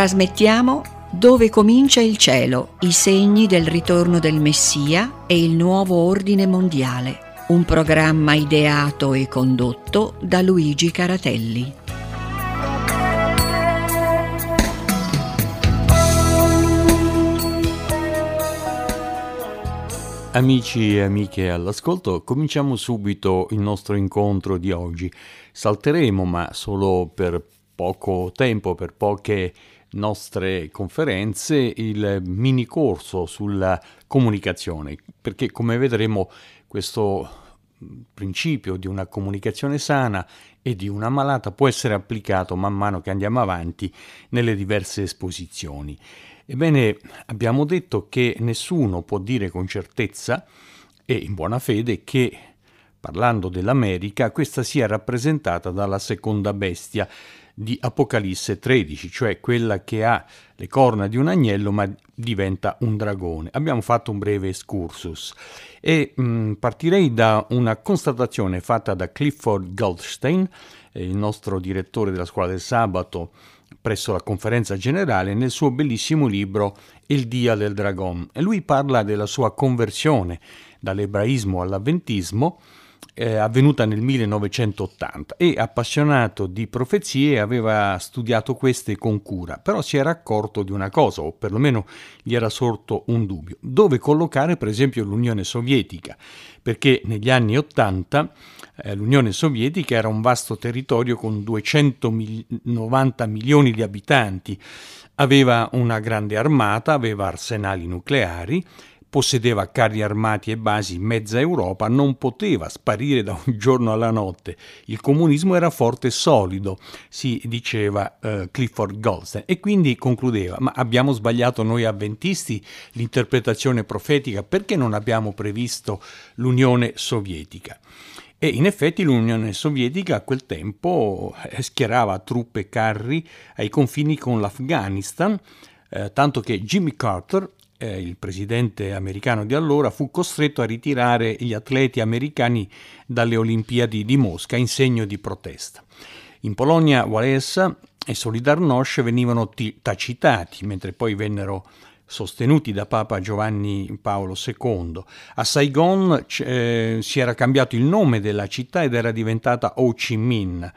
Trasmettiamo Dove comincia il cielo, i segni del ritorno del Messia e il nuovo ordine mondiale. Un programma ideato e condotto da Luigi Caratelli. Amici e amiche all'ascolto, cominciamo subito il nostro incontro di oggi. Salteremo, ma solo per poco tempo, per poche nostre conferenze, il mini corso sulla comunicazione, perché come vedremo questo principio di una comunicazione sana e di una malata può essere applicato man mano che andiamo avanti nelle diverse esposizioni. Ebbene, abbiamo detto che nessuno può dire con certezza e in buona fede che, parlando dell'America, questa sia rappresentata dalla seconda bestia di Apocalisse 13, cioè quella che ha le corna di un agnello ma diventa un dragone. Abbiamo fatto un breve excursus e mh, mm, partirei da una constatazione fatta da Clifford Goldstein, eh, il nostro direttore della scuola del sabato, presso la conferenza generale nel suo bellissimo libro Il Dia del Dragon. E lui parla della sua conversione dall'ebraismo all'avventismo eh, avvenuta nel 1980 e appassionato di profezie aveva studiato queste con cura, però si era accorto di una cosa, o perlomeno gli era sorto un dubbio, dove collocare per esempio l'Unione Sovietica, perché negli anni 80 eh, l'Unione Sovietica era un vasto territorio con 290 milioni di abitanti, aveva una grande armata, aveva arsenali nucleari, possedeva carri armati e basi in mezza Europa, non poteva sparire da un giorno alla notte. Il comunismo era forte e solido, si diceva uh, Clifford Goldstein, e quindi concludeva, ma abbiamo sbagliato noi avventisti l'interpretazione profetica, perché non abbiamo previsto l'Unione Sovietica? E in effetti l'Unione Sovietica a quel tempo eh, schierava truppe e carri ai confini con l'Afghanistan, eh, tanto che Jimmy Carter eh, il presidente americano di allora, fu costretto a ritirare gli atleti americani dalle Olimpiadi di Mosca in segno di protesta. In Polonia Walesa e Solidarnosc venivano t- tacitati, mentre poi vennero sostenuti da Papa Giovanni Paolo II. A Saigon eh, si era cambiato il nome della città ed era diventata Ho Chi Minh.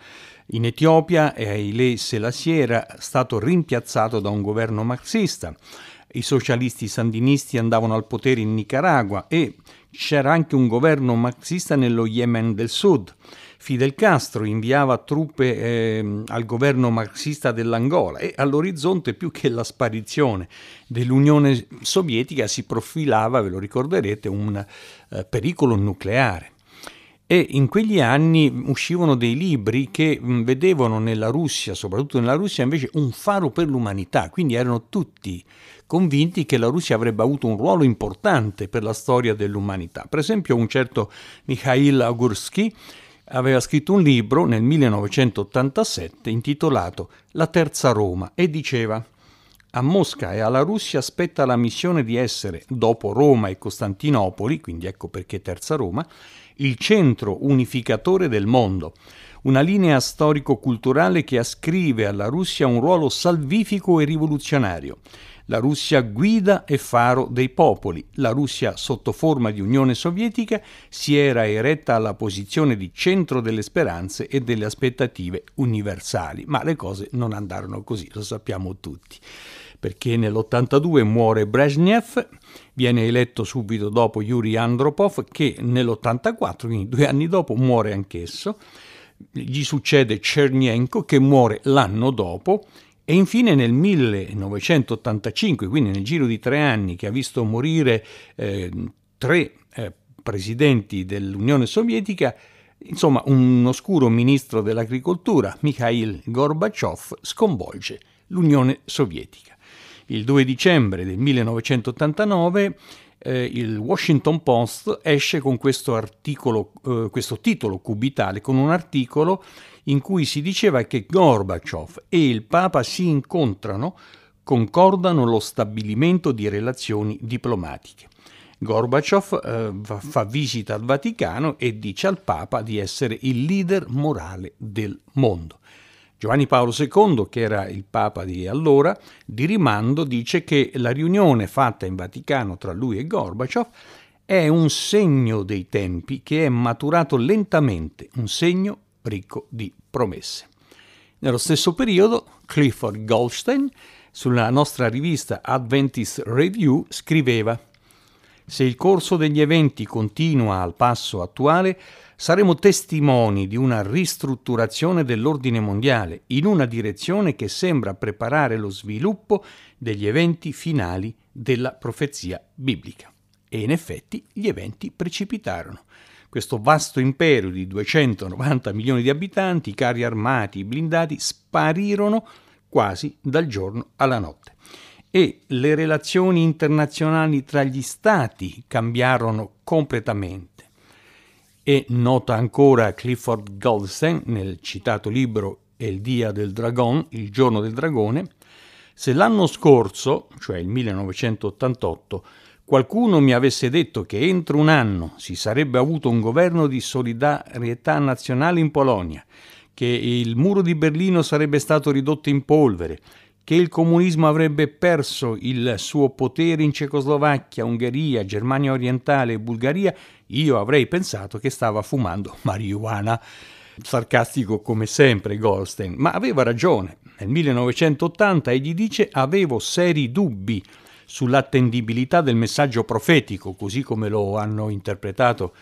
In Etiopia Haile Selassie era stato rimpiazzato da un governo marxista i socialisti sandinisti andavano al potere in Nicaragua e c'era anche un governo marxista nello Yemen del Sud. Fidel Castro inviava truppe eh, al governo marxista dell'Angola e all'orizzonte più che la sparizione dell'Unione Sovietica si profilava, ve lo ricorderete, un eh, pericolo nucleare. E in quegli anni uscivano dei libri che vedevano nella Russia, soprattutto nella Russia, invece un faro per l'umanità, quindi erano tutti convinti che la Russia avrebbe avuto un ruolo importante per la storia dell'umanità. Per esempio un certo Mikhail Agursky aveva scritto un libro nel 1987 intitolato La Terza Roma e diceva a Mosca e alla Russia spetta la missione di essere, dopo Roma e Costantinopoli, quindi ecco perché Terza Roma, il centro unificatore del mondo, una linea storico-culturale che ascrive alla Russia un ruolo salvifico e rivoluzionario la Russia guida e faro dei popoli. La Russia, sotto forma di Unione Sovietica, si era eretta alla posizione di centro delle speranze e delle aspettative universali. Ma le cose non andarono così, lo sappiamo tutti. Perché nell'82 muore Brezhnev, viene eletto subito dopo Yuri Andropov, che nell'84, quindi due anni dopo, muore anch'esso. Gli succede Chernenko, che muore l'anno dopo, e infine nel 1985, quindi nel giro di tre anni, che ha visto morire eh, tre eh, presidenti dell'Unione Sovietica, insomma un oscuro ministro dell'agricoltura, Mikhail Gorbaciov, sconvolge l'Unione Sovietica. Il 2 dicembre del 1989 eh, il Washington Post esce con questo, articolo, eh, questo titolo cubitale, con un articolo in cui si diceva che Gorbaciov e il Papa si incontrano, concordano lo stabilimento di relazioni diplomatiche. Gorbaciov eh, fa visita al Vaticano e dice al Papa di essere il leader morale del mondo. Giovanni Paolo II, che era il Papa di allora, di rimando dice che la riunione fatta in Vaticano tra lui e Gorbaciov è un segno dei tempi che è maturato lentamente, un segno ricco di promesse. Nello stesso periodo, Clifford Goldstein, sulla nostra rivista Adventist Review, scriveva Se il corso degli eventi continua al passo attuale, saremo testimoni di una ristrutturazione dell'ordine mondiale in una direzione che sembra preparare lo sviluppo degli eventi finali della profezia biblica. E in effetti gli eventi precipitarono questo vasto impero di 290 milioni di abitanti, i carri armati, i blindati, sparirono quasi dal giorno alla notte. E le relazioni internazionali tra gli stati cambiarono completamente. E nota ancora Clifford Goldstein nel citato libro El Dia del Dragon, il giorno del dragone, se l'anno scorso, cioè il 1988, qualcuno mi avesse detto che entro un anno si sarebbe avuto un governo di solidarietà nazionale in Polonia, che il muro di Berlino sarebbe stato ridotto in polvere, che il comunismo avrebbe perso il suo potere in Cecoslovacchia, Ungheria, Germania orientale e Bulgaria, io avrei pensato che stava fumando marijuana. Sarcastico come sempre Goldstein, ma aveva ragione. Nel 1980 egli dice avevo seri dubbi sull'attendibilità del messaggio profetico, così come lo hanno interpretato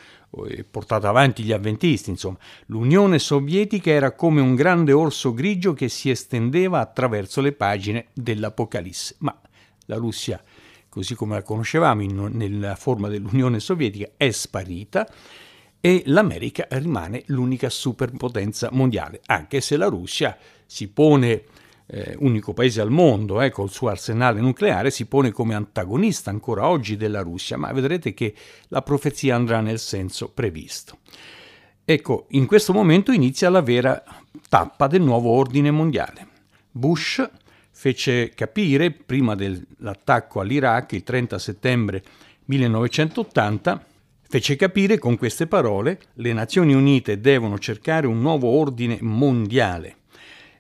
portato avanti gli avventisti, insomma, l'Unione Sovietica era come un grande orso grigio che si estendeva attraverso le pagine dell'Apocalisse, ma la Russia, così come la conoscevamo in, nella forma dell'Unione Sovietica, è sparita e l'America rimane l'unica superpotenza mondiale, anche se la Russia si pone eh, unico paese al mondo, eh, col suo arsenale nucleare, si pone come antagonista ancora oggi della Russia, ma vedrete che la profezia andrà nel senso previsto. Ecco, in questo momento inizia la vera tappa del nuovo ordine mondiale. Bush fece capire, prima dell'attacco all'Iraq, il 30 settembre 1980, fece capire con queste parole le Nazioni Unite devono cercare un nuovo ordine mondiale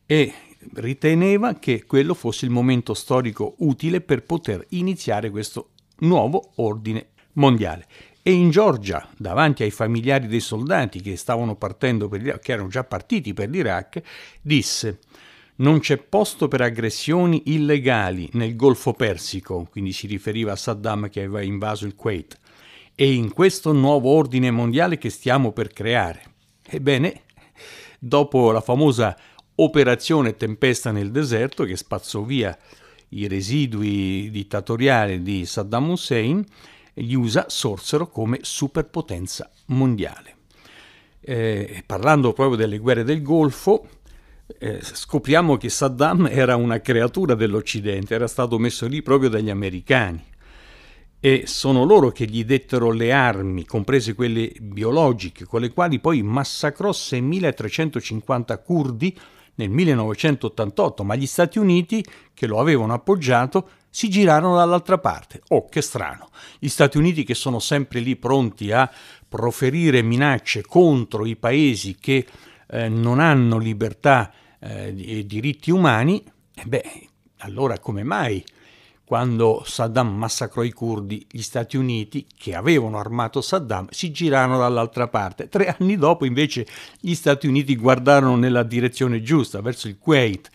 e riteneva che quello fosse il momento storico utile per poter iniziare questo nuovo ordine mondiale. E in Georgia, davanti ai familiari dei soldati che stavano partendo per che erano già partiti per l'Iraq, disse non c'è posto per aggressioni illegali nel Golfo Persico, quindi si riferiva a Saddam che aveva invaso il Kuwait, e in questo nuovo ordine mondiale che stiamo per creare. Ebbene, dopo la famosa Operazione Tempesta nel deserto che spazzò via i residui dittatoriali di Saddam Hussein, gli USA sorsero come superpotenza mondiale. Eh, parlando proprio delle guerre del Golfo, eh, scopriamo che Saddam era una creatura dell'Occidente, era stato messo lì proprio dagli americani e sono loro che gli dettero le armi, comprese quelle biologiche, con le quali poi massacrò 6.350 curdi nel 1988, ma gli Stati Uniti, che lo avevano appoggiato, si girarono dall'altra parte. Oh, che strano! Gli Stati Uniti che sono sempre lì pronti a proferire minacce contro i paesi che eh, non hanno libertà eh, e diritti umani, e beh, allora come mai quando Saddam massacrò i curdi, gli Stati Uniti, che avevano armato Saddam, si girarono dall'altra parte. Tre anni dopo, invece, gli Stati Uniti guardarono nella direzione giusta, verso il Kuwait.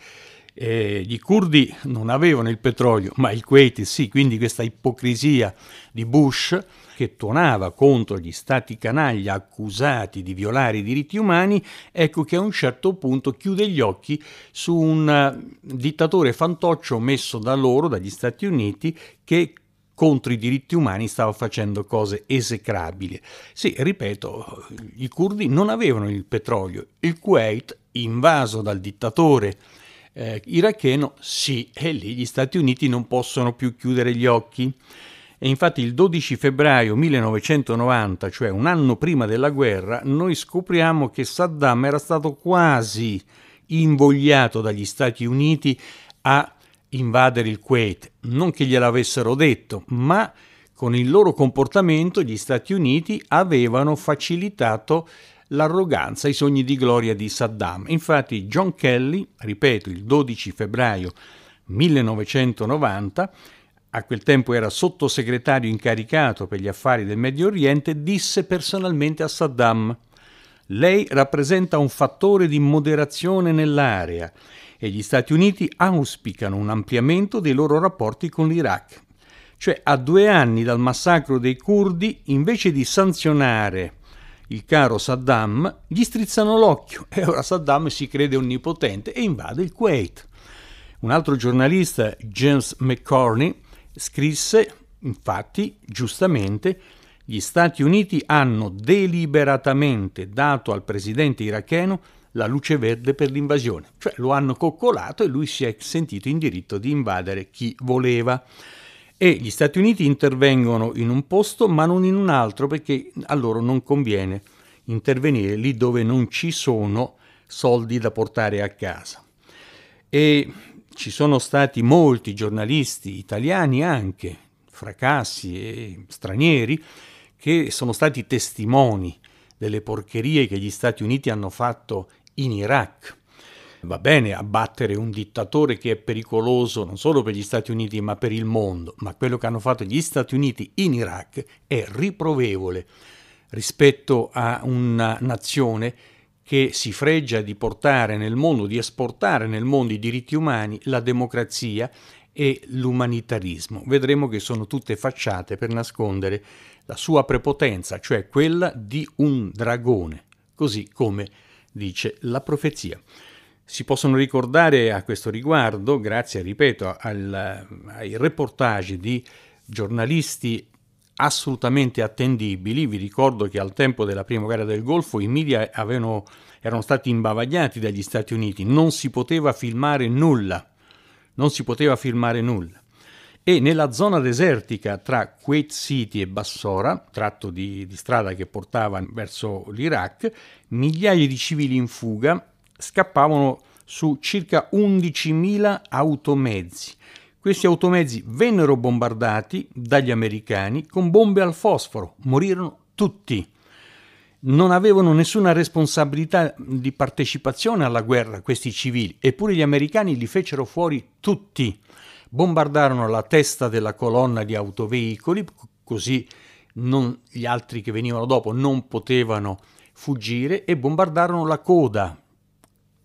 Eh, I curdi non avevano il petrolio, ma il Kuwait sì, quindi questa ipocrisia di Bush che tuonava contro gli stati canaglia accusati di violare i diritti umani, ecco che a un certo punto chiude gli occhi su un eh, dittatore fantoccio messo da loro, dagli Stati Uniti, che contro i diritti umani stava facendo cose esecrabili. Sì, ripeto, i curdi non avevano il petrolio, il Kuwait, invaso dal dittatore eh, iracheno, sì, e lì gli Stati Uniti non possono più chiudere gli occhi. E infatti il 12 febbraio 1990, cioè un anno prima della guerra, noi scopriamo che Saddam era stato quasi invogliato dagli Stati Uniti a invadere il Kuwait. Non che gliel'avessero detto, ma con il loro comportamento gli Stati Uniti avevano facilitato l'arroganza, i sogni di gloria di Saddam. Infatti John Kelly, ripeto, il 12 febbraio 1990, a quel tempo era sottosegretario incaricato per gli affari del Medio Oriente, disse personalmente a Saddam lei rappresenta un fattore di moderazione nell'area e gli Stati Uniti auspicano un ampliamento dei loro rapporti con l'Iraq. Cioè, a due anni dal massacro dei curdi, invece di sanzionare il caro Saddam, gli strizzano l'occhio e ora Saddam si crede onnipotente e invade il Kuwait. Un altro giornalista, James McCorney, scrisse, infatti, giustamente, gli Stati Uniti hanno deliberatamente dato al presidente iracheno la luce verde per l'invasione, cioè lo hanno coccolato e lui si è sentito in diritto di invadere chi voleva. E gli Stati Uniti intervengono in un posto ma non in un altro perché a loro non conviene intervenire lì dove non ci sono soldi da portare a casa. E ci sono stati molti giornalisti italiani anche, fracassi e stranieri, che sono stati testimoni delle porcherie che gli Stati Uniti hanno fatto in Iraq. Va bene abbattere un dittatore che è pericoloso non solo per gli Stati Uniti ma per il mondo, ma quello che hanno fatto gli Stati Uniti in Iraq è riprovevole rispetto a una nazione che si fregia di portare nel mondo, di esportare nel mondo i diritti umani, la democrazia e l'umanitarismo. Vedremo che sono tutte facciate per nascondere la sua prepotenza, cioè quella di un dragone, così come dice la profezia. Si possono ricordare a questo riguardo, grazie, ripeto, al, ai reportage di giornalisti assolutamente attendibili. Vi ricordo che al tempo della prima guerra del Golfo i media avevano, erano stati imbavagliati dagli Stati Uniti, non si poteva filmare nulla, non si poteva filmare nulla e nella zona desertica tra Kuwait City e Bassora, tratto di, di strada che portava verso l'Iraq, migliaia di civili in fuga scappavano su circa 11.000 automezzi. Questi automezzi vennero bombardati dagli americani con bombe al fosforo, morirono tutti. Non avevano nessuna responsabilità di partecipazione alla guerra questi civili, eppure gli americani li fecero fuori tutti bombardarono la testa della colonna di autoveicoli, così non, gli altri che venivano dopo non potevano fuggire, e bombardarono la coda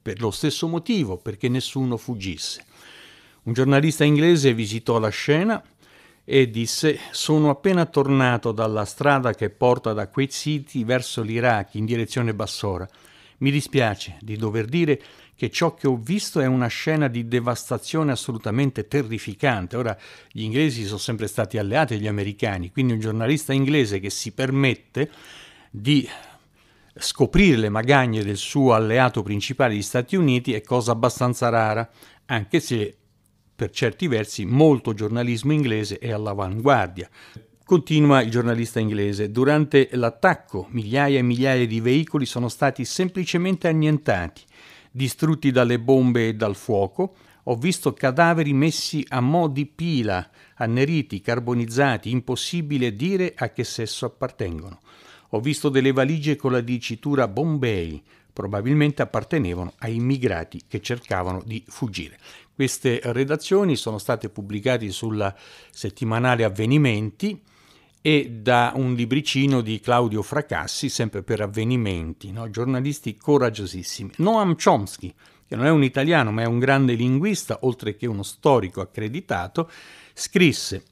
per lo stesso motivo, perché nessuno fuggisse. Un giornalista inglese visitò la scena e disse sono appena tornato dalla strada che porta da Kuwait City verso l'Iraq in direzione Bassora. Mi dispiace di dover dire che ciò che ho visto è una scena di devastazione assolutamente terrificante. Ora, gli inglesi sono sempre stati alleati degli americani, quindi un giornalista inglese che si permette di scoprire le magagne del suo alleato principale, gli Stati Uniti, è cosa abbastanza rara, anche se per certi versi molto giornalismo inglese è all'avanguardia. Continua il giornalista inglese, durante l'attacco migliaia e migliaia di veicoli sono stati semplicemente annientati distrutti dalle bombe e dal fuoco, ho visto cadaveri messi a mo' di pila, anneriti, carbonizzati, impossibile dire a che sesso appartengono. Ho visto delle valigie con la dicitura Bombay, probabilmente appartenevano a immigrati che cercavano di fuggire. Queste redazioni sono state pubblicate sulla settimanale Avvenimenti, e da un libricino di Claudio Fracassi, sempre per avvenimenti, no? giornalisti coraggiosissimi. Noam Chomsky, che non è un italiano ma è un grande linguista, oltre che uno storico accreditato, scrisse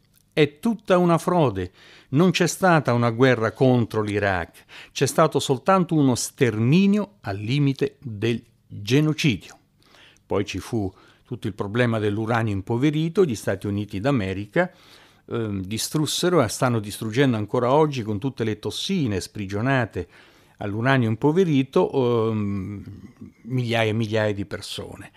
è tutta una frode. Non c'è stata una guerra contro l'Iraq, c'è stato soltanto uno sterminio al limite del genocidio. Poi ci fu tutto il problema dell'uranio impoverito, gli Stati Uniti d'America eh, distrussero e stanno distruggendo ancora oggi con tutte le tossine sprigionate all'uranio impoverito eh, migliaia e migliaia di persone,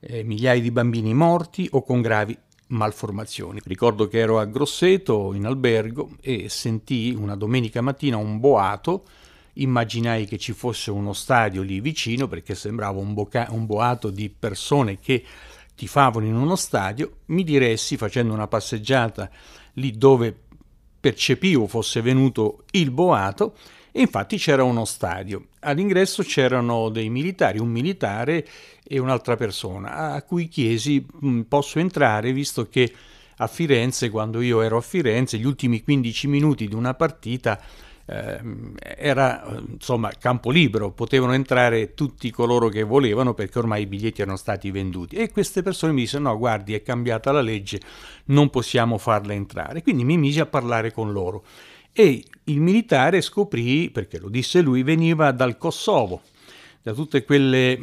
eh, migliaia di bambini morti o con gravi malformazioni. Ricordo che ero a Grosseto in albergo e sentii una domenica mattina un boato immaginai che ci fosse uno stadio lì vicino perché sembrava un, boca- un boato di persone che tifavano in uno stadio, mi diressi facendo una passeggiata lì dove percepivo fosse venuto il boato E infatti c'era uno stadio. All'ingresso c'erano dei militari, un militare e un'altra persona, a cui chiesi mm, posso entrare? Visto che a Firenze, quando io ero a Firenze, gli ultimi 15 minuti di una partita eh, era insomma campo libero, potevano entrare tutti coloro che volevano perché ormai i biglietti erano stati venduti. E queste persone mi dissero no guardi è cambiata la legge, non possiamo farla entrare, quindi mi misi a parlare con loro e il militare scoprì, perché lo disse lui, veniva dal Kosovo, da tutte quelle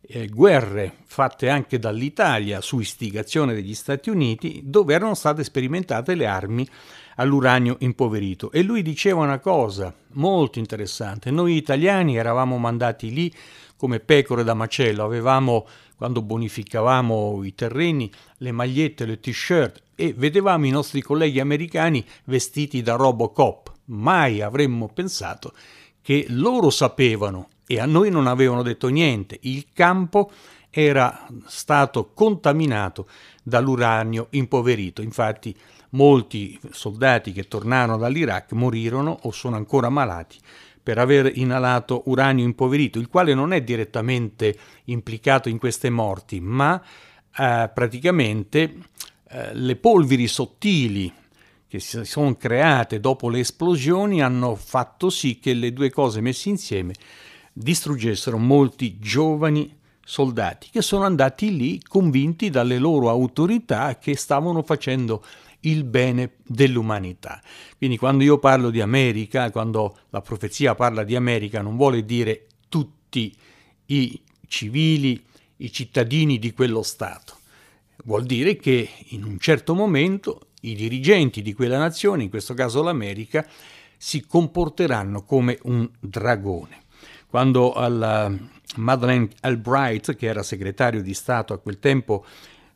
eh, guerre fatte anche dall'Italia su istigazione degli Stati Uniti, dove erano state sperimentate le armi all'uranio impoverito. E lui diceva una cosa molto interessante, noi italiani eravamo mandati lì come pecore da macello, avevamo, quando bonificavamo i terreni, le magliette, le t-shirt, e vedevamo i nostri colleghi americani vestiti da Robocop. Mai avremmo pensato che loro sapevano e a noi non avevano detto niente. Il campo era stato contaminato dall'uranio impoverito. Infatti molti soldati che tornarono dall'Iraq morirono o sono ancora malati per aver inalato uranio impoverito, il quale non è direttamente implicato in queste morti, ma eh, praticamente le polveri sottili che si sono create dopo le esplosioni hanno fatto sì che le due cose messe insieme distruggessero molti giovani soldati che sono andati lì convinti dalle loro autorità che stavano facendo il bene dell'umanità. Quindi quando io parlo di America, quando la profezia parla di America, non vuole dire tutti i civili, i cittadini di quello Stato, Vuol dire che in un certo momento i dirigenti di quella nazione, in questo caso l'America, si comporteranno come un dragone. Quando alla Madeleine Albright, che era segretario di Stato a quel tempo,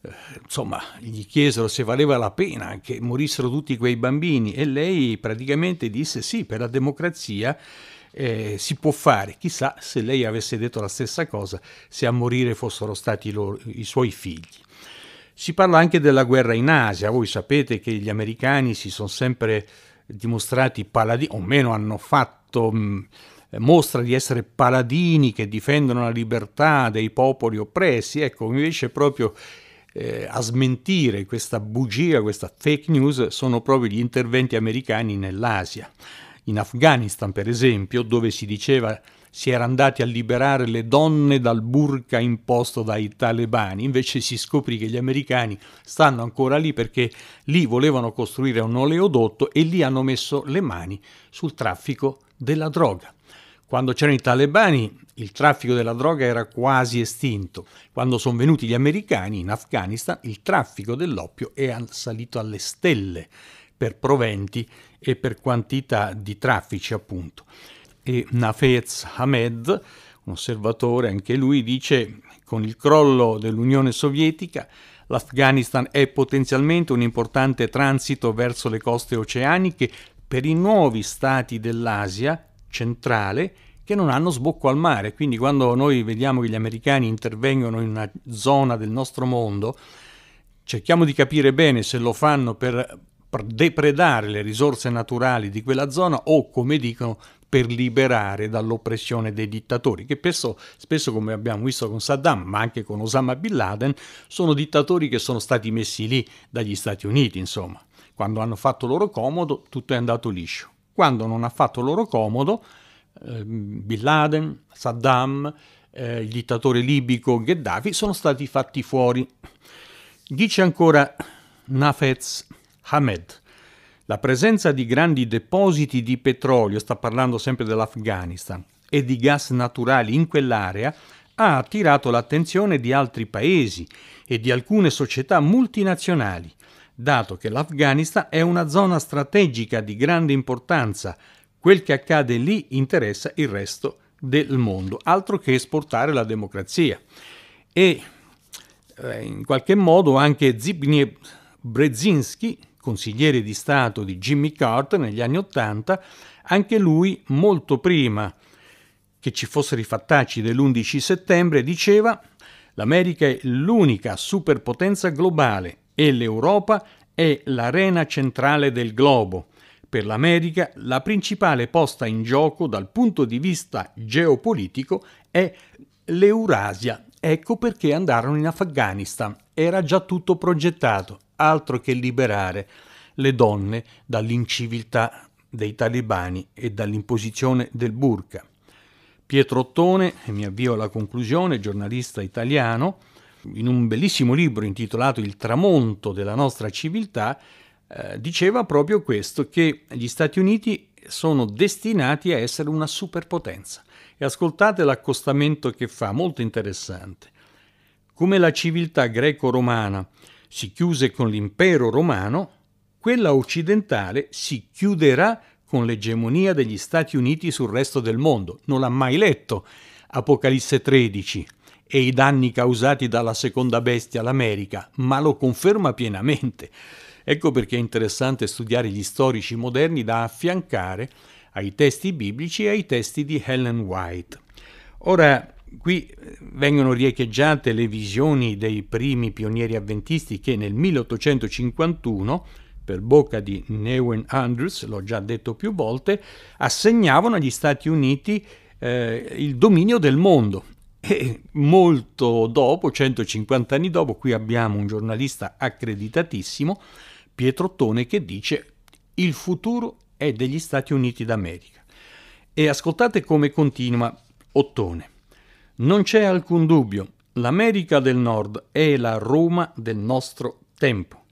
eh, insomma, gli chiesero se valeva la pena che morissero tutti quei bambini e lei praticamente disse sì, per la democrazia eh, si può fare. Chissà se lei avesse detto la stessa cosa se a morire fossero stati loro, i suoi figli. Si parla anche della guerra in Asia, voi sapete che gli americani si sono sempre dimostrati paladini, o meno hanno fatto mh, mostra di essere paladini che difendono la libertà dei popoli oppressi, ecco invece proprio eh, a smentire questa bugia, questa fake news, sono proprio gli interventi americani nell'Asia. In Afghanistan, per esempio, dove si diceva si era andati a liberare le donne dal burka imposto dai talebani, invece si scoprì che gli americani stanno ancora lì perché lì volevano costruire un oleodotto e lì hanno messo le mani sul traffico della droga. Quando c'erano i talebani il traffico della droga era quasi estinto. Quando sono venuti gli americani in Afghanistan il traffico dell'oppio è salito alle stelle per proventi e per quantità di traffici appunto e Nafez Hamed, un osservatore, anche lui dice con il crollo dell'Unione Sovietica l'Afghanistan è potenzialmente un importante transito verso le coste oceaniche per i nuovi stati dell'Asia centrale che non hanno sbocco al mare. Quindi quando noi vediamo che gli americani intervengono in una zona del nostro mondo, cerchiamo di capire bene se lo fanno per depredare le risorse naturali di quella zona o, come dicono, per liberare dall'oppressione dei dittatori, che spesso, spesso, come abbiamo visto con Saddam, ma anche con Osama Bin Laden, sono dittatori che sono stati messi lì dagli Stati Uniti, insomma. Quando hanno fatto loro comodo, tutto è andato liscio. Quando non ha fatto loro comodo, eh, Bin Laden, Saddam, eh, il dittatore libico Gheddafi sono stati fatti fuori. Dice ancora Nafez Hamed, la presenza di grandi depositi di petrolio, sta parlando sempre dell'Afghanistan, e di gas naturali in quell'area ha attirato l'attenzione di altri paesi e di alcune società multinazionali, dato che l'Afghanistan è una zona strategica di grande importanza. Quel che accade lì interessa il resto del mondo, altro che esportare la democrazia. E eh, in qualche modo anche Zbigniew Brzezinski, consigliere di Stato di Jimmy Carter negli anni Ottanta, anche lui molto prima che ci fossero i fattacci dell'11 settembre diceva l'America è l'unica superpotenza globale e l'Europa è l'arena centrale del globo. Per l'America la principale posta in gioco dal punto di vista geopolitico è l'Eurasia. Ecco perché andarono in Afghanistan. Era già tutto progettato, altro che liberare le donne dall'inciviltà dei talebani e dall'imposizione del burqa. Pietro Ottone, e mi avvio alla conclusione, giornalista italiano, in un bellissimo libro intitolato Il tramonto della nostra civiltà, eh, diceva proprio questo, che gli Stati Uniti sono destinati a essere una superpotenza. E ascoltate l'accostamento che fa, molto interessante. Come la civiltà greco-romana si chiuse con l'impero romano, quella occidentale si chiuderà con l'egemonia degli Stati Uniti sul resto del mondo. Non l'ha mai letto Apocalisse 13 e i danni causati dalla seconda bestia all'America, ma lo conferma pienamente. Ecco perché è interessante studiare gli storici moderni da affiancare ai testi biblici e ai testi di Helen White. Ora, qui eh, vengono riecheggiate le visioni dei primi pionieri avventisti che nel 1851 per bocca di Newen Andrews, l'ho già detto più volte, assegnavano agli Stati Uniti eh, il dominio del mondo. E molto dopo, 150 anni dopo, qui abbiamo un giornalista accreditatissimo, Pietro Ottone, che dice il futuro è degli Stati Uniti d'America. E ascoltate come continua Ottone. Non c'è alcun dubbio, l'America del Nord è la Roma del nostro tempo.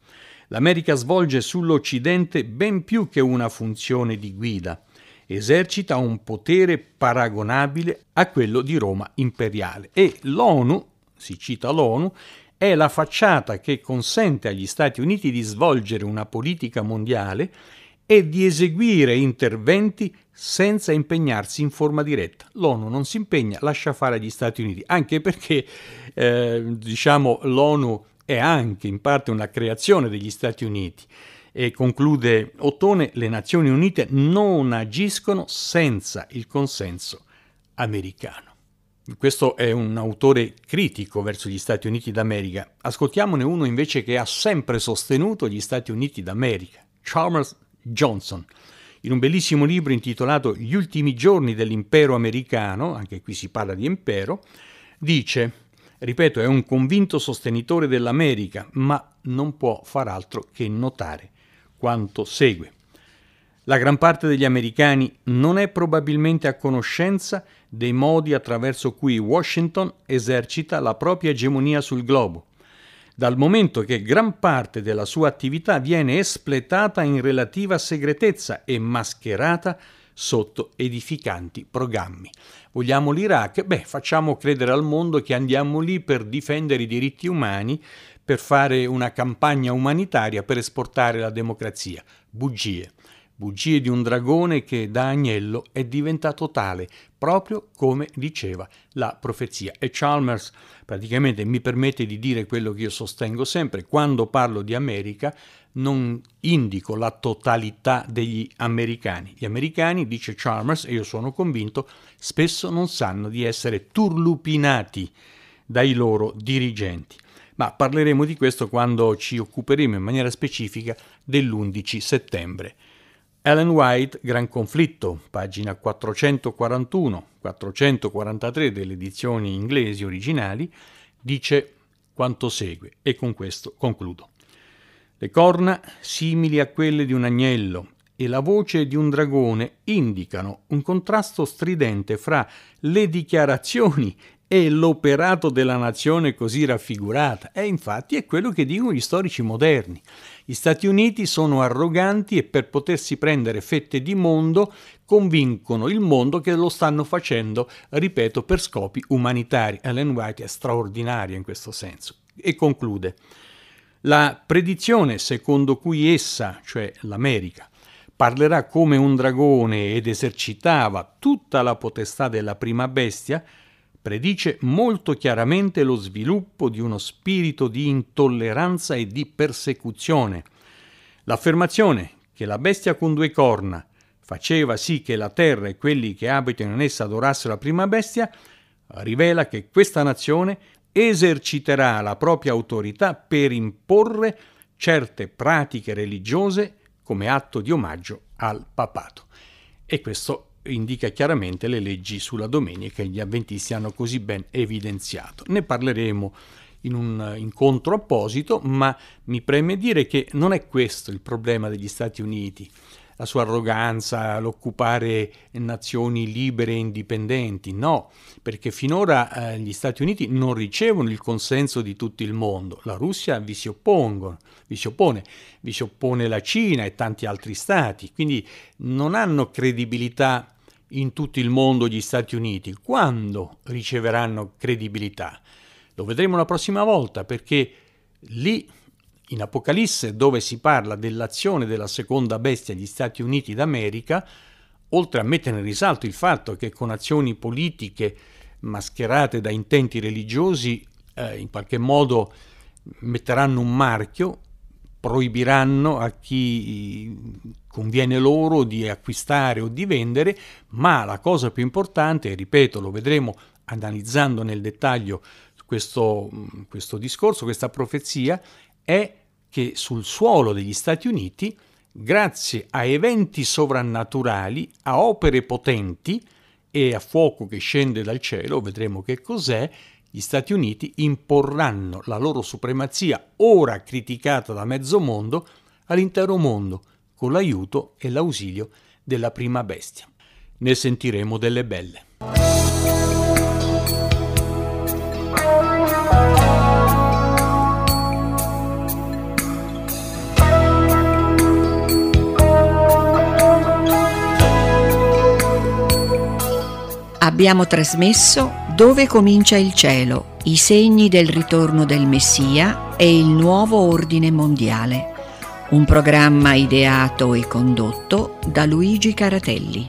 L'America svolge sull'Occidente ben più che una funzione di guida, esercita un potere paragonabile a quello di Roma imperiale e l'ONU, si cita l'ONU, è la facciata che consente agli Stati Uniti di svolgere una politica mondiale e di eseguire interventi senza impegnarsi in forma diretta. L'ONU non si impegna, lascia fare agli Stati Uniti, anche perché eh, diciamo, l'ONU è anche in parte una creazione degli Stati Uniti. E conclude Ottone, le Nazioni Unite non agiscono senza il consenso americano. Questo è un autore critico verso gli Stati Uniti d'America. Ascoltiamone uno invece che ha sempre sostenuto gli Stati Uniti d'America, Chalmers Johnson. In un bellissimo libro intitolato Gli ultimi giorni dell'impero americano, anche qui si parla di impero, dice Ripeto, è un convinto sostenitore dell'America, ma non può far altro che notare quanto segue. La gran parte degli americani non è probabilmente a conoscenza dei modi attraverso cui Washington esercita la propria egemonia sul globo, dal momento che gran parte della sua attività viene espletata in relativa segretezza e mascherata sotto edificanti programmi. Vogliamo l'Iraq? Beh, facciamo credere al mondo che andiamo lì per difendere i diritti umani, per fare una campagna umanitaria, per esportare la democrazia. Bugie. Bugie di un dragone che da agnello è diventato tale, proprio come diceva la profezia. E Chalmers praticamente mi permette di dire quello che io sostengo sempre, quando parlo di America non indico la totalità degli americani. Gli americani, dice Chalmers, e io sono convinto, spesso non sanno di essere turlupinati dai loro dirigenti. Ma parleremo di questo quando ci occuperemo in maniera specifica dell'11 settembre. Ellen White, Gran conflitto, pagina 441-443 delle edizioni inglesi originali, dice quanto segue e con questo concludo. Le corna, simili a quelle di un agnello, e la voce di un dragone indicano un contrasto stridente fra le dichiarazioni e l'operato della nazione così raffigurata. E infatti è quello che dicono gli storici moderni. Gli Stati Uniti sono arroganti e per potersi prendere fette di mondo convincono il mondo che lo stanno facendo, ripeto, per scopi umanitari. Ellen White è straordinaria in questo senso. E conclude. La predizione secondo cui essa, cioè l'America, parlerà come un dragone ed esercitava tutta la potestà della prima bestia, predice molto chiaramente lo sviluppo di uno spirito di intolleranza e di persecuzione. L'affermazione che la bestia con due corna faceva sì che la terra e quelli che abitano in essa adorassero la prima bestia, rivela che questa nazione eserciterà la propria autorità per imporre certe pratiche religiose come atto di omaggio al papato. E questo indica chiaramente le leggi sulla domenica che gli avventisti hanno così ben evidenziato. Ne parleremo in un incontro apposito, ma mi preme dire che non è questo il problema degli Stati Uniti la sua arroganza, l'occupare nazioni libere e indipendenti, no, perché finora eh, gli Stati Uniti non ricevono il consenso di tutto il mondo, la Russia vi si, vi si oppone, vi si oppone la Cina e tanti altri stati, quindi non hanno credibilità in tutto il mondo gli Stati Uniti. Quando riceveranno credibilità? Lo vedremo la prossima volta perché lì in Apocalisse, dove si parla dell'azione della seconda bestia degli Stati Uniti d'America, oltre a mettere in risalto il fatto che con azioni politiche mascherate da intenti religiosi eh, in qualche modo metteranno un marchio, proibiranno a chi conviene loro di acquistare o di vendere, ma la cosa più importante, e ripeto, lo vedremo analizzando nel dettaglio questo, questo discorso, questa profezia, è che sul suolo degli Stati Uniti, grazie a eventi sovrannaturali, a opere potenti e a fuoco che scende dal cielo, vedremo che cos'è, gli Stati Uniti imporranno la loro supremazia, ora criticata da mezzo mondo, all'intero mondo, con l'aiuto e l'ausilio della prima bestia. Ne sentiremo delle belle. Abbiamo trasmesso Dove comincia il cielo, i segni del ritorno del Messia e il nuovo ordine mondiale. Un programma ideato e condotto da Luigi Caratelli.